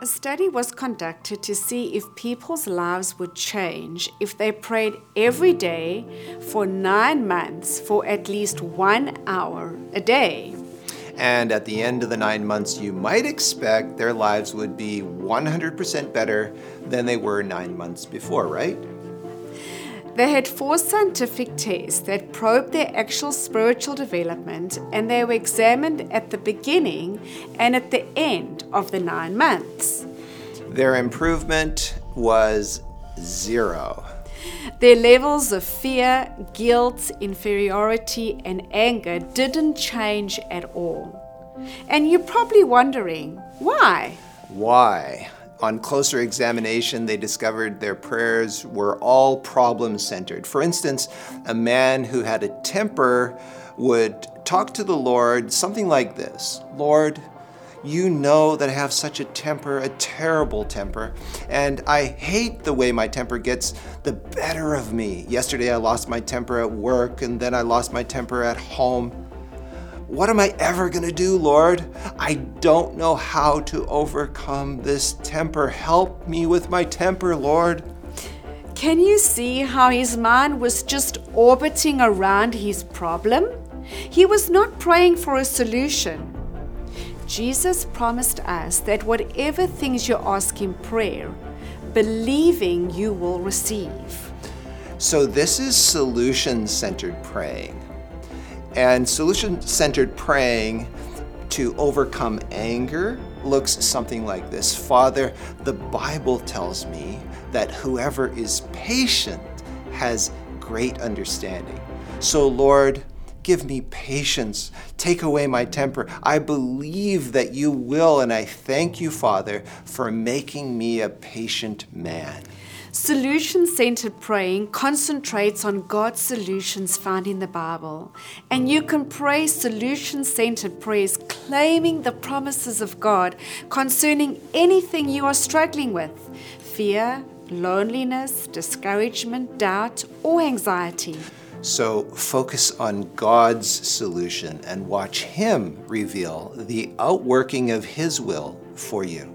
A study was conducted to see if people's lives would change if they prayed every day for nine months for at least one hour a day. And at the end of the nine months, you might expect their lives would be 100% better than they were nine months before, right? They had four scientific tests that probed their actual spiritual development, and they were examined at the beginning and at the end of the nine months. Their improvement was zero. Their levels of fear, guilt, inferiority, and anger didn't change at all. And you're probably wondering why? Why? On closer examination, they discovered their prayers were all problem centered. For instance, a man who had a temper would talk to the Lord something like this Lord, you know that I have such a temper, a terrible temper, and I hate the way my temper gets the better of me. Yesterday I lost my temper at work, and then I lost my temper at home. What am I ever going to do, Lord? I don't know how to overcome this temper. Help me with my temper, Lord. Can you see how his mind was just orbiting around his problem? He was not praying for a solution. Jesus promised us that whatever things you ask in prayer, believing you will receive. So, this is solution centered praying. And solution centered praying to overcome anger looks something like this Father, the Bible tells me that whoever is patient has great understanding. So, Lord, give me patience. Take away my temper. I believe that you will, and I thank you, Father, for making me a patient man. Solution centered praying concentrates on God's solutions found in the Bible. And you can pray solution centered prayers claiming the promises of God concerning anything you are struggling with fear, loneliness, discouragement, doubt, or anxiety. So focus on God's solution and watch Him reveal the outworking of His will for you.